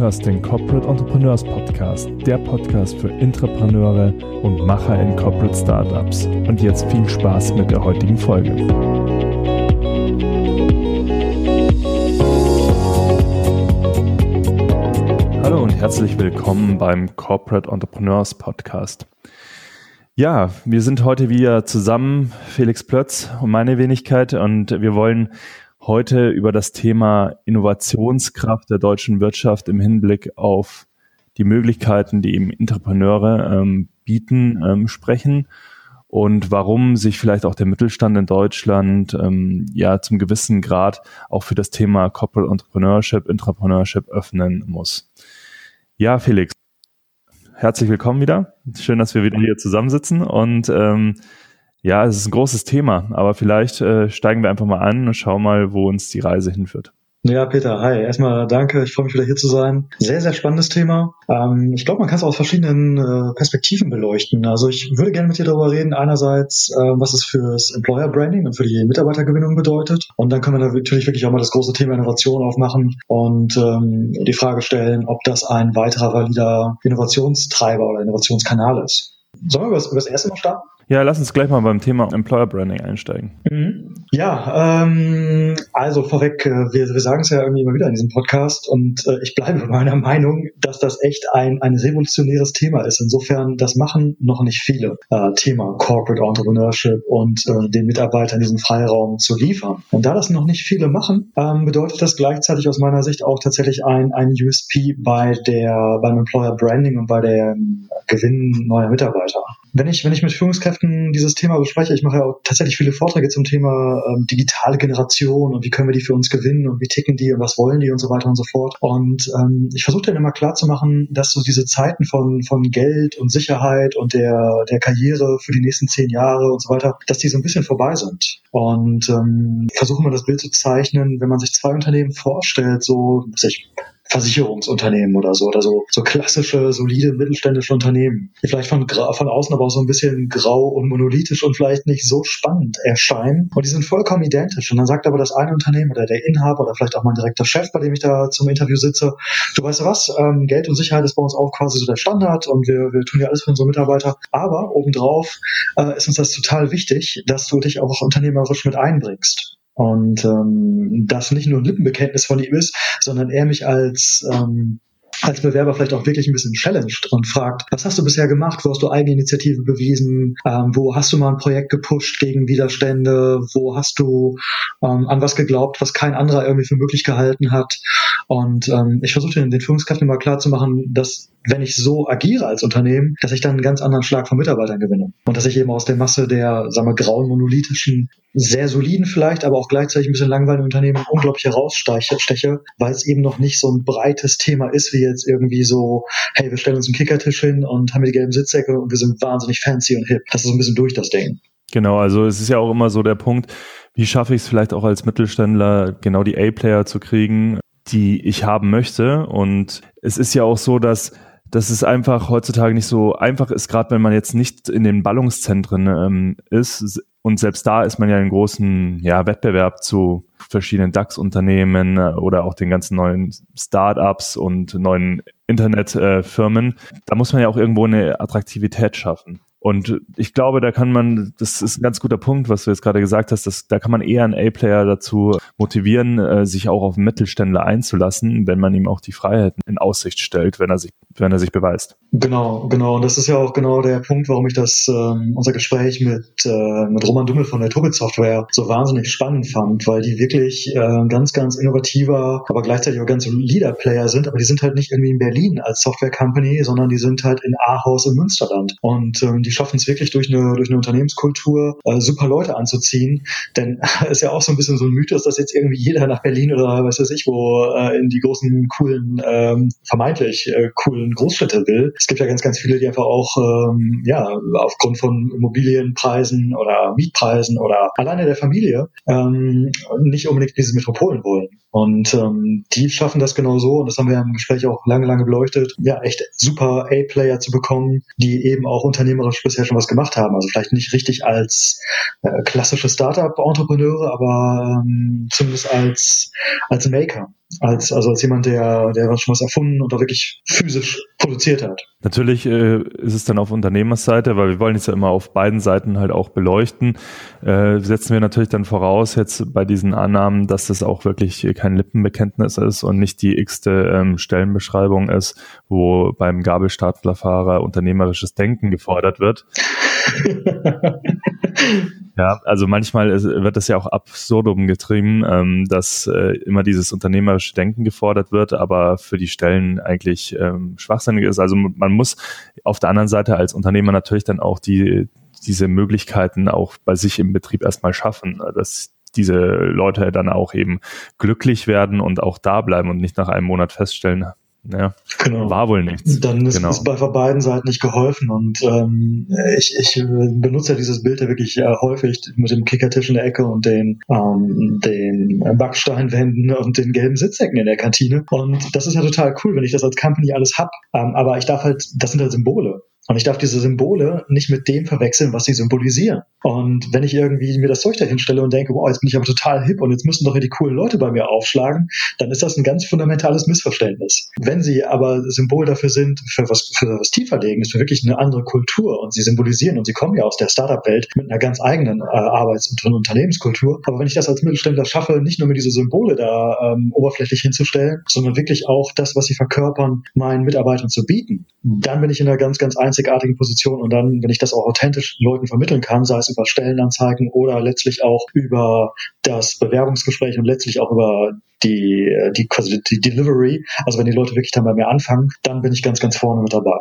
hörst den Corporate Entrepreneurs Podcast, der Podcast für Intrapreneure und Macher in Corporate Startups. Und jetzt viel Spaß mit der heutigen Folge. Hallo und herzlich willkommen beim Corporate Entrepreneurs Podcast. Ja, wir sind heute wieder zusammen, Felix Plötz und meine Wenigkeit, und wir wollen heute über das Thema Innovationskraft der deutschen Wirtschaft im Hinblick auf die Möglichkeiten, die eben Entrepreneure ähm, bieten, ähm, sprechen und warum sich vielleicht auch der Mittelstand in Deutschland ähm, ja zum gewissen Grad auch für das Thema Corporate Entrepreneurship, Entrepreneurship öffnen muss. Ja, Felix, herzlich willkommen wieder. Schön, dass wir wieder hier zusammensitzen und ähm, ja, es ist ein großes Thema, aber vielleicht äh, steigen wir einfach mal an und schauen mal, wo uns die Reise hinführt. Ja, Peter, hi. Erstmal danke. Ich freue mich wieder hier zu sein. Sehr, sehr spannendes Thema. Ähm, ich glaube, man kann es aus verschiedenen äh, Perspektiven beleuchten. Also ich würde gerne mit dir darüber reden. Einerseits, äh, was es fürs Employer Branding und für die Mitarbeitergewinnung bedeutet. Und dann können wir natürlich wirklich auch mal das große Thema Innovation aufmachen und ähm, die Frage stellen, ob das ein weiterer valider Innovationstreiber oder Innovationskanal ist. Sollen wir über das, über das erste mal starten? Ja, lass uns gleich mal beim Thema Employer Branding einsteigen. Mhm. Ja, ähm, also vorweg, äh, wir, wir sagen es ja irgendwie immer wieder in diesem Podcast und äh, ich bleibe meiner Meinung, dass das echt ein, ein revolutionäres Thema ist. Insofern, das machen noch nicht viele. Äh, Thema Corporate Entrepreneurship und äh, den Mitarbeitern diesen Freiraum zu liefern. Und da das noch nicht viele machen, ähm, bedeutet das gleichzeitig aus meiner Sicht auch tatsächlich ein, ein USP bei der, beim Employer Branding und bei der Gewinn neuer Mitarbeiter wenn ich, wenn ich mit Führungskräften dieses Thema bespreche, ich mache ja auch tatsächlich viele Vorträge zum Thema ähm, digitale Generation und wie können wir die für uns gewinnen und wie ticken die und was wollen die und so weiter und so fort. Und ähm, ich versuche dann immer klar zu machen, dass so diese Zeiten von, von Geld und Sicherheit und der, der Karriere für die nächsten zehn Jahre und so weiter, dass die so ein bisschen vorbei sind. Und ähm, versuche mal das Bild zu zeichnen, wenn man sich zwei Unternehmen vorstellt, so, was ich, Versicherungsunternehmen oder so, oder so, so klassische, solide mittelständische Unternehmen, die vielleicht von, von außen aber auch so ein bisschen grau und monolithisch und vielleicht nicht so spannend erscheinen. Und die sind vollkommen identisch. Und dann sagt aber das eine Unternehmen oder der Inhaber oder vielleicht auch mein direkter Chef, bei dem ich da zum Interview sitze, du weißt du was, ähm, Geld und Sicherheit ist bei uns auch quasi so der Standard und wir, wir tun ja alles für unsere Mitarbeiter. Aber obendrauf äh, ist uns das total wichtig, dass du dich auch unternehmerisch mit einbringst. Und ähm, das nicht nur ein Lippenbekenntnis von ihm ist, sondern er mich als ähm, als Bewerber vielleicht auch wirklich ein bisschen challenged und fragt, was hast du bisher gemacht, wo hast du Eigeninitiative bewiesen, ähm, wo hast du mal ein Projekt gepusht gegen Widerstände, wo hast du ähm, an was geglaubt, was kein anderer irgendwie für möglich gehalten hat. Und ähm, ich versuche den, den Führungskräften mal klar zu machen, dass wenn ich so agiere als Unternehmen, dass ich dann einen ganz anderen Schlag von Mitarbeitern gewinne. Und dass ich eben aus der Masse der, sagen wir, grauen, monolithischen, sehr soliden vielleicht, aber auch gleichzeitig ein bisschen langweiligen Unternehmen unglaublich heraussteche, weil es eben noch nicht so ein breites Thema ist, wie jetzt irgendwie so, hey, wir stellen uns einen Kickertisch hin und haben die gelben Sitzsäcke und wir sind wahnsinnig fancy und hip. Das ist so ein bisschen durch das Ding. Genau, also es ist ja auch immer so der Punkt, wie schaffe ich es vielleicht auch als Mittelständler, genau die A-Player zu kriegen, die ich haben möchte. Und es ist ja auch so, dass dass es einfach heutzutage nicht so einfach ist, gerade wenn man jetzt nicht in den Ballungszentren ähm, ist. Und selbst da ist man ja in großen ja, Wettbewerb zu verschiedenen DAX-Unternehmen äh, oder auch den ganzen neuen Startups und neuen Internetfirmen. Äh, da muss man ja auch irgendwo eine Attraktivität schaffen. Und ich glaube, da kann man, das ist ein ganz guter Punkt, was du jetzt gerade gesagt hast, dass, da kann man eher einen A-Player dazu motivieren, äh, sich auch auf einen Mittelständler einzulassen, wenn man ihm auch die Freiheiten in Aussicht stellt, wenn er sich, wenn er sich beweist. Genau, genau. Und das ist ja auch genau der Punkt, warum ich das, ähm, unser Gespräch mit, äh, mit Roman Dummel von der Tobit Software so wahnsinnig spannend fand, weil die wirklich äh, ganz, ganz innovativer, aber gleichzeitig auch ganz solider Player sind, aber die sind halt nicht irgendwie in Berlin als Software Company, sondern die sind halt in Ahaus im Münsterland. Und ähm, die schaffen es wirklich durch eine, durch eine Unternehmenskultur, äh, super Leute anzuziehen. Denn ist ja auch so ein bisschen so ein Mythos, dass jetzt irgendwie jeder nach Berlin oder was weiß ich wo äh, in die großen, coolen, ähm, vermeintlich äh, coolen Großstädte will. Es gibt ja ganz, ganz viele, die einfach auch ähm, ja aufgrund von Immobilienpreisen oder Mietpreisen oder alleine der Familie ähm, nicht unbedingt diese Metropolen wollen. Und ähm, die schaffen das genau so, und das haben wir im Gespräch auch lange, lange beleuchtet, ja, echt super A-Player zu bekommen, die eben auch unternehmerisch bisher schon was gemacht haben. Also vielleicht nicht richtig als äh, klassische Startup-Entrepreneure, aber ähm, zumindest als, als Maker. Als, also als jemand, der, der schon was erfunden und da wirklich physisch produziert hat. Natürlich äh, ist es dann auf Unternehmersseite, weil wir wollen es ja immer auf beiden Seiten halt auch beleuchten. Äh, setzen wir natürlich dann voraus jetzt bei diesen Annahmen, dass das auch wirklich kein Lippenbekenntnis ist und nicht die x-te ähm, Stellenbeschreibung ist, wo beim Gabelstaplerfahrer unternehmerisches Denken gefordert wird. ja, also manchmal wird das ja auch absurdum getrieben, ähm, dass äh, immer dieses unternehmerische Denken gefordert wird, aber für die Stellen eigentlich ähm, schwachsinnig ist. Also man muss auf der anderen Seite als Unternehmer natürlich dann auch die diese Möglichkeiten auch bei sich im Betrieb erstmal schaffen, dass diese Leute dann auch eben glücklich werden und auch da bleiben und nicht nach einem Monat feststellen, ja, genau. war wohl nichts. Dann ist, genau. ist bei beiden Seiten nicht geholfen und ähm, ich, ich benutze ja dieses Bild ja wirklich äh, häufig mit dem Kickertisch in der Ecke und den, ähm, den Backsteinwänden und den gelben Sitzecken in der Kantine und das ist ja total cool, wenn ich das als Company alles hab, ähm, aber ich darf halt, das sind halt Symbole und ich darf diese Symbole nicht mit dem verwechseln, was sie symbolisieren. Und wenn ich irgendwie mir das Zeug dahin stelle und denke, wow, jetzt bin ich aber total hip und jetzt müssen doch hier die coolen Leute bei mir aufschlagen, dann ist das ein ganz fundamentales Missverständnis. Wenn sie aber Symbol dafür sind, für was, für was ist für wirklich eine andere Kultur und sie symbolisieren und sie kommen ja aus der Startup-Welt mit einer ganz eigenen äh, Arbeits- und Unternehmenskultur. Aber wenn ich das als Mittelständler schaffe, nicht nur mir diese Symbole da ähm, oberflächlich hinzustellen, sondern wirklich auch das, was sie verkörpern, meinen Mitarbeitern zu bieten, dann bin ich in einer ganz, ganz einzigen einzigartigen Position und dann, wenn ich das auch authentisch Leuten vermitteln kann, sei es über Stellenanzeigen oder letztlich auch über das Bewerbungsgespräch und letztlich auch über die, die quasi die Delivery, also wenn die Leute wirklich dann bei mir anfangen, dann bin ich ganz, ganz vorne mit dabei.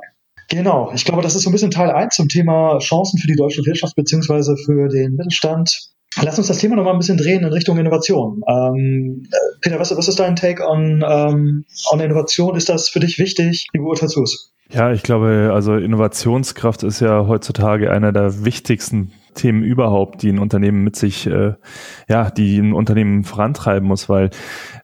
Genau, ich glaube, das ist so ein bisschen Teil 1 zum Thema Chancen für die deutsche Wirtschaft beziehungsweise für den Mittelstand. Lass uns das Thema noch mal ein bisschen drehen in Richtung Innovation. Ähm, Peter, was, was, ist dein Take on, ähm, on Innovation? Ist das für dich wichtig? Wie beurteilst du es? Ja, ich glaube, also Innovationskraft ist ja heutzutage einer der wichtigsten Themen überhaupt, die ein Unternehmen mit sich, äh, ja, die ein Unternehmen vorantreiben muss, weil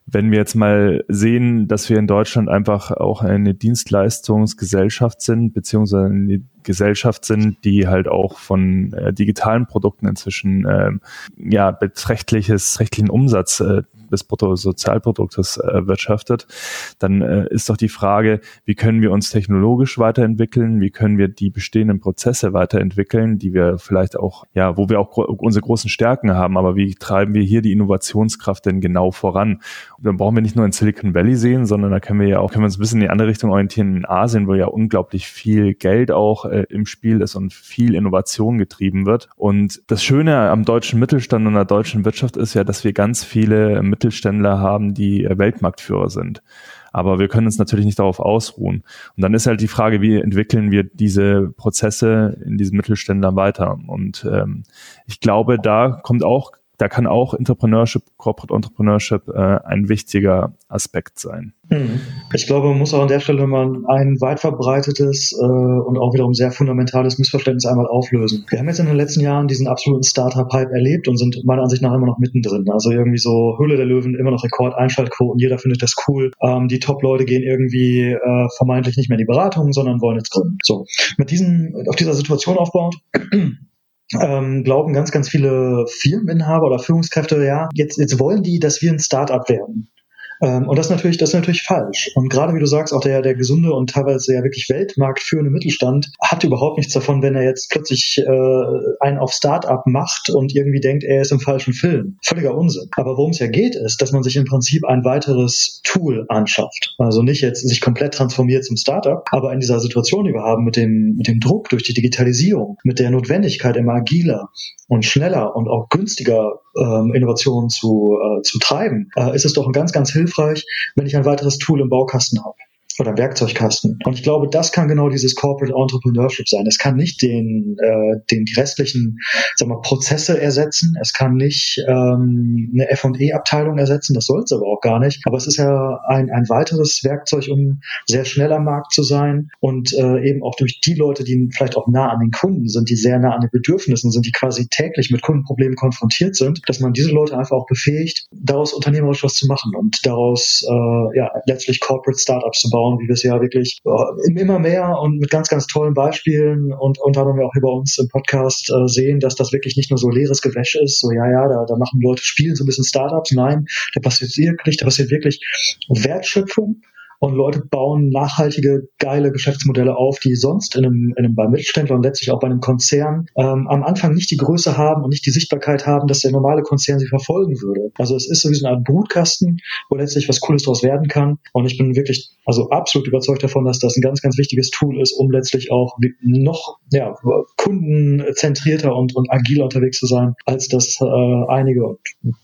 wenn wir jetzt mal sehen, dass wir in Deutschland einfach auch eine Dienstleistungsgesellschaft sind, beziehungsweise eine Gesellschaft sind, die halt auch von äh, digitalen Produkten inzwischen äh, ja beträchtliches rechtlichen Umsatz äh, des Bruttosozialproduktes äh, wirtschaftet, dann äh, ist doch die Frage, wie können wir uns technologisch weiterentwickeln, wie können wir die bestehenden Prozesse weiterentwickeln, die wir vielleicht auch, ja, wo wir auch unsere großen Stärken haben, aber wie treiben wir hier die Innovationskraft denn genau voran? Und dann brauchen wir nicht nur in Silicon Valley sehen, sondern da können wir ja auch, können wir uns ein bisschen in die andere Richtung orientieren, in Asien, wo ja unglaublich viel Geld auch äh, im Spiel ist und viel Innovation getrieben wird. Und das Schöne am deutschen Mittelstand und der deutschen Wirtschaft ist ja, dass wir ganz viele Mittelständler haben, die äh, Weltmarktführer sind. Aber wir können uns natürlich nicht darauf ausruhen. Und dann ist halt die Frage, wie entwickeln wir diese Prozesse in diesen Mittelständlern weiter? Und ähm, ich glaube, da kommt auch da kann auch Entrepreneurship, Corporate Entrepreneurship äh, ein wichtiger Aspekt sein. Mhm. Ich glaube, man muss auch an der Stelle mal ein weit verbreitetes äh, und auch wiederum sehr fundamentales Missverständnis einmal auflösen. Wir haben jetzt in den letzten Jahren diesen absoluten Startup-Hype erlebt und sind meiner Ansicht nach immer noch mittendrin. Also irgendwie so Höhle der Löwen, immer noch Rekord-Einschaltquoten, jeder findet das cool. Ähm, die Top-Leute gehen irgendwie äh, vermeintlich nicht mehr in die Beratung, sondern wollen jetzt gründen. So, mit diesen, auf dieser Situation aufbauend ähm, glauben ganz, ganz viele Firmeninhaber oder Führungskräfte, ja, jetzt, jetzt wollen die, dass wir ein Startup werden. Ähm, und das ist natürlich, das ist natürlich falsch. Und gerade wie du sagst, auch der, der gesunde und teilweise ja wirklich weltmarktführende Mittelstand hat überhaupt nichts davon, wenn er jetzt plötzlich äh, einen auf Start-up macht und irgendwie denkt, er ist im falschen Film. Völliger Unsinn. Aber worum es ja geht, ist, dass man sich im Prinzip ein weiteres Tool anschafft. Also nicht jetzt sich komplett transformiert zum Startup, aber in dieser Situation, die wir haben mit dem, mit dem Druck durch die Digitalisierung, mit der Notwendigkeit immer agiler und schneller und auch günstiger ähm, Innovationen zu, äh, zu treiben, äh, ist es doch ganz, ganz hilfreich, wenn ich ein weiteres Tool im Baukasten habe oder Werkzeugkasten. Und ich glaube, das kann genau dieses Corporate Entrepreneurship sein. Es kann nicht den, äh, den die restlichen sagen wir, Prozesse ersetzen. Es kann nicht ähm, eine F&E-Abteilung ersetzen. Das soll es aber auch gar nicht. Aber es ist ja ein, ein weiteres Werkzeug, um sehr schnell am Markt zu sein und äh, eben auch durch die Leute, die vielleicht auch nah an den Kunden sind, die sehr nah an den Bedürfnissen sind, die quasi täglich mit Kundenproblemen konfrontiert sind, dass man diese Leute einfach auch befähigt, daraus unternehmerisch was zu machen und daraus äh, ja letztlich Corporate Startups zu bauen aufbauen, wie wir es ja wirklich äh, immer mehr und mit ganz, ganz tollen Beispielen und unter anderem auch hier uns im Podcast äh, sehen, dass das wirklich nicht nur so leeres Gewäsch ist, so ja, ja, da, da machen Leute spielen so ein bisschen Startups. Nein, da passiert wirklich, da passiert wirklich Wertschöpfung und Leute bauen nachhaltige, geile Geschäftsmodelle auf, die sonst in einem, in einem bei Mittelständler und letztlich auch bei einem Konzern ähm, am Anfang nicht die Größe haben und nicht die Sichtbarkeit haben, dass der normale Konzern sie verfolgen würde. Also es ist so wie so eine Art Brutkasten, wo letztlich was Cooles daraus werden kann. Und ich bin wirklich also absolut überzeugt davon, dass das ein ganz, ganz wichtiges Tool ist, um letztlich auch noch ja, kundenzentrierter und, und agiler unterwegs zu sein, als das äh, einige und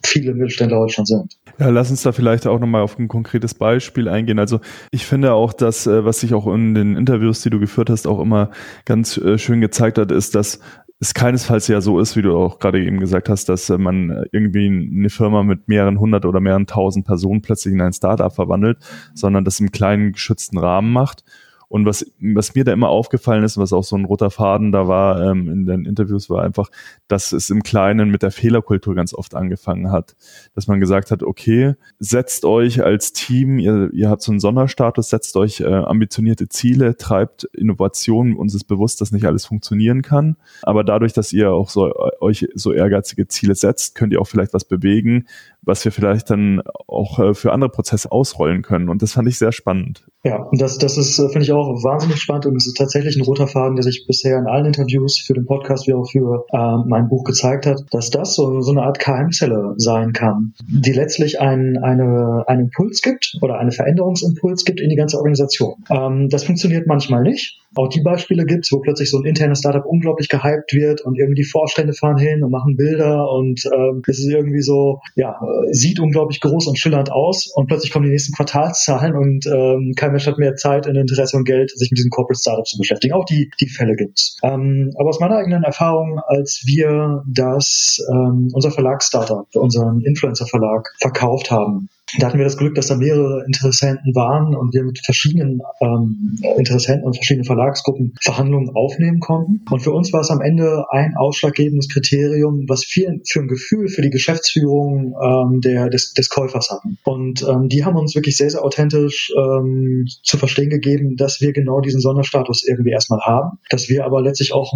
viele Mittelständler heute schon sind. Ja, lass uns da vielleicht auch nochmal auf ein konkretes Beispiel eingehen. Also ich finde auch, dass, äh, was sich auch in den Interviews, die du geführt hast, auch immer ganz äh, schön gezeigt hat, ist, dass es keinesfalls ja so ist, wie du auch gerade eben gesagt hast, dass äh, man irgendwie eine Firma mit mehreren hundert oder mehreren tausend Personen plötzlich in ein Startup verwandelt, sondern das im kleinen geschützten Rahmen macht und was, was mir da immer aufgefallen ist, was auch so ein roter Faden da war ähm, in den Interviews, war einfach, dass es im Kleinen mit der Fehlerkultur ganz oft angefangen hat. Dass man gesagt hat, okay, setzt euch als Team, ihr, ihr habt so einen Sonderstatus, setzt euch äh, ambitionierte Ziele, treibt Innovationen, uns ist bewusst, dass nicht alles funktionieren kann. Aber dadurch, dass ihr auch so, euch so ehrgeizige Ziele setzt, könnt ihr auch vielleicht was bewegen, was wir vielleicht dann auch äh, für andere Prozesse ausrollen können. Und das fand ich sehr spannend. Ja, und das, das ist, äh, finde ich auch wahnsinnig spannend und es ist tatsächlich ein roter Faden, der sich bisher in allen Interviews für den Podcast wie auch für äh, mein Buch gezeigt hat, dass das so, so eine Art Keimzelle sein kann, die letztlich ein, eine, einen Impuls gibt oder einen Veränderungsimpuls gibt in die ganze Organisation. Ähm, das funktioniert manchmal nicht. Auch die Beispiele gibt's, wo plötzlich so ein internes Startup unglaublich gehypt wird und irgendwie die Vorstände fahren hin und machen Bilder und ähm, es ist irgendwie so, ja, sieht unglaublich groß und schillernd aus und plötzlich kommen die nächsten Quartalszahlen und ähm, kein Mensch hat mehr Zeit und Interesse und Geld, sich mit diesem Corporate Startup zu beschäftigen. Auch die, die Fälle gibt's. Ähm, aber aus meiner eigenen Erfahrung, als wir das ähm, unser Verlagsstartup, unseren Influencer-Verlag verkauft haben, da hatten wir das Glück, dass da mehrere Interessenten waren und wir mit verschiedenen ähm, Interessenten und verschiedenen Verlagsgruppen Verhandlungen aufnehmen konnten. Und für uns war es am Ende ein ausschlaggebendes Kriterium, was viel für ein Gefühl für die Geschäftsführung ähm, der, des, des Käufers hatten. Und ähm, die haben uns wirklich sehr, sehr authentisch ähm, zu verstehen gegeben, dass wir genau diesen Sonderstatus irgendwie erstmal haben, dass wir aber letztlich auch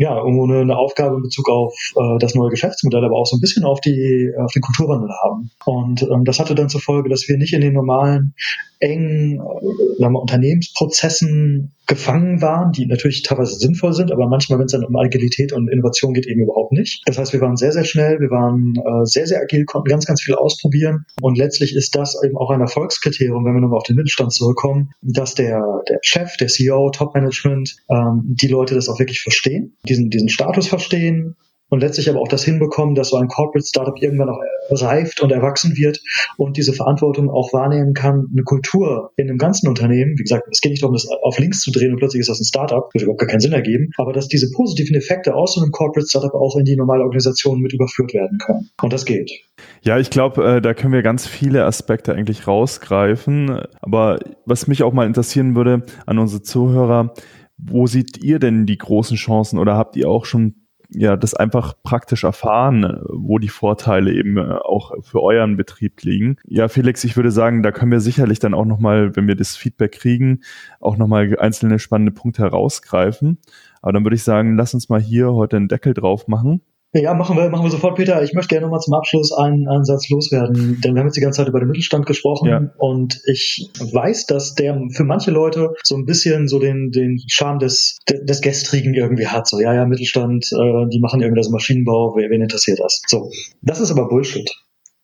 ja, irgendwo eine, eine Aufgabe in Bezug auf äh, das neue Geschäftsmodell, aber auch so ein bisschen auf die auf den Kulturwandel haben. Und ähm, das hatte dann zur Folge, dass wir nicht in den normalen engen äh, sagen wir, Unternehmensprozessen gefangen waren, die natürlich teilweise sinnvoll sind, aber manchmal, wenn es dann um Agilität und Innovation geht, eben überhaupt nicht. Das heißt, wir waren sehr, sehr schnell, wir waren äh, sehr, sehr agil, konnten ganz, ganz viel ausprobieren und letztlich ist das eben auch ein Erfolgskriterium, wenn wir nochmal auf den Mittelstand zurückkommen, dass der, der Chef, der CEO, Top-Management, ähm, die Leute das auch wirklich verstehen, diesen, diesen Status verstehen, und letztlich aber auch das hinbekommen, dass so ein Corporate Startup irgendwann auch reift und erwachsen wird und diese Verantwortung auch wahrnehmen kann, eine Kultur in einem ganzen Unternehmen, wie gesagt, es geht nicht darum, das auf links zu drehen und plötzlich ist das ein Startup, würde überhaupt gar keinen Sinn ergeben, aber dass diese positiven Effekte aus so einem Corporate Startup auch in die normale Organisation mit überführt werden können. Und das geht. Ja, ich glaube, äh, da können wir ganz viele Aspekte eigentlich rausgreifen. Aber was mich auch mal interessieren würde an unsere Zuhörer, wo seht ihr denn die großen Chancen oder habt ihr auch schon ja, das einfach praktisch erfahren, wo die Vorteile eben äh, auch für euren Betrieb liegen. Ja, Felix, ich würde sagen, da können wir sicherlich dann auch nochmal, wenn wir das Feedback kriegen, auch nochmal einzelne spannende Punkte herausgreifen. Aber dann würde ich sagen, lass uns mal hier heute einen Deckel drauf machen ja, machen wir, machen wir sofort, Peter. Ich möchte gerne nochmal zum Abschluss einen, einen Satz loswerden, denn wir haben jetzt die ganze Zeit über den Mittelstand gesprochen ja. und ich weiß, dass der für manche Leute so ein bisschen so den, den Charme des, des Gestrigen irgendwie hat. So, ja, ja, Mittelstand, äh, die machen irgendwie das Maschinenbau, wen, wen interessiert das? So, das ist aber Bullshit.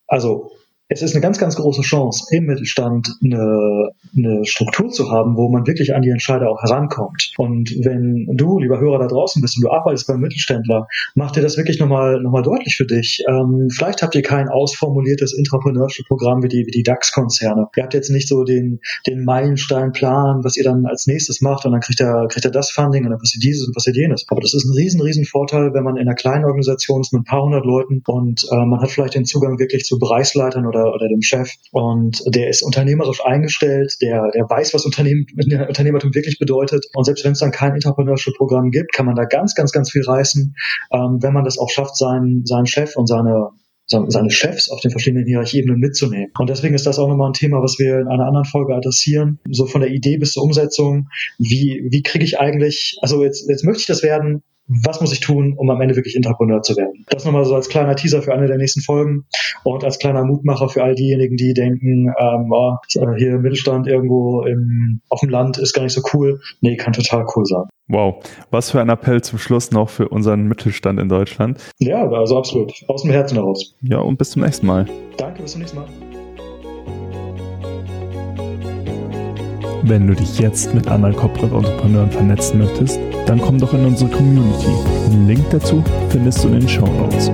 Also es ist eine ganz, ganz große Chance, im Mittelstand eine, eine Struktur zu haben, wo man wirklich an die Entscheider auch herankommt. Und wenn du, lieber Hörer da draußen bist und du arbeitest beim Mittelständler, mach dir das wirklich nochmal noch mal deutlich für dich. Ähm, vielleicht habt ihr kein ausformuliertes Intrapreneurship-Programm wie die, wie die DAX-Konzerne. Ihr habt jetzt nicht so den, den Meilensteinplan, was ihr dann als nächstes macht und dann kriegt er, kriegt er das Funding und dann passiert dieses und passiert jenes. Aber das ist ein riesen, riesen Vorteil, wenn man in einer kleinen Organisation ist mit ein paar hundert Leuten und äh, man hat vielleicht den Zugang wirklich zu Bereichsleitern oder oder, oder dem Chef. Und der ist unternehmerisch eingestellt, der, der weiß, was Unternehmen, Unternehmertum wirklich bedeutet. Und selbst wenn es dann kein Entrepreneurship-Programm gibt, kann man da ganz, ganz, ganz viel reißen, ähm, wenn man das auch schafft, seinen, seinen Chef und seine seine Chefs auf den verschiedenen Hierarchieebenen mitzunehmen. Und deswegen ist das auch nochmal ein Thema, was wir in einer anderen Folge adressieren. So von der Idee bis zur Umsetzung. Wie, wie kriege ich eigentlich, also jetzt, jetzt möchte ich das werden, was muss ich tun, um am Ende wirklich Entrepreneur zu werden. Das nochmal so als kleiner Teaser für eine der nächsten Folgen und als kleiner Mutmacher für all diejenigen, die denken, ähm, oh, hier Mittelstand irgendwo im, auf dem Land ist gar nicht so cool. Nee, kann total cool sein. Wow, was für ein Appell zum Schluss noch für unseren Mittelstand in Deutschland. Ja, also absolut. Aus dem Herzen heraus. Ja, und bis zum nächsten Mal. Danke, bis zum nächsten Mal. Wenn du dich jetzt mit anderen Corporate Entrepreneuren vernetzen möchtest, dann komm doch in unsere Community. Den Link dazu findest du in den Show Notes.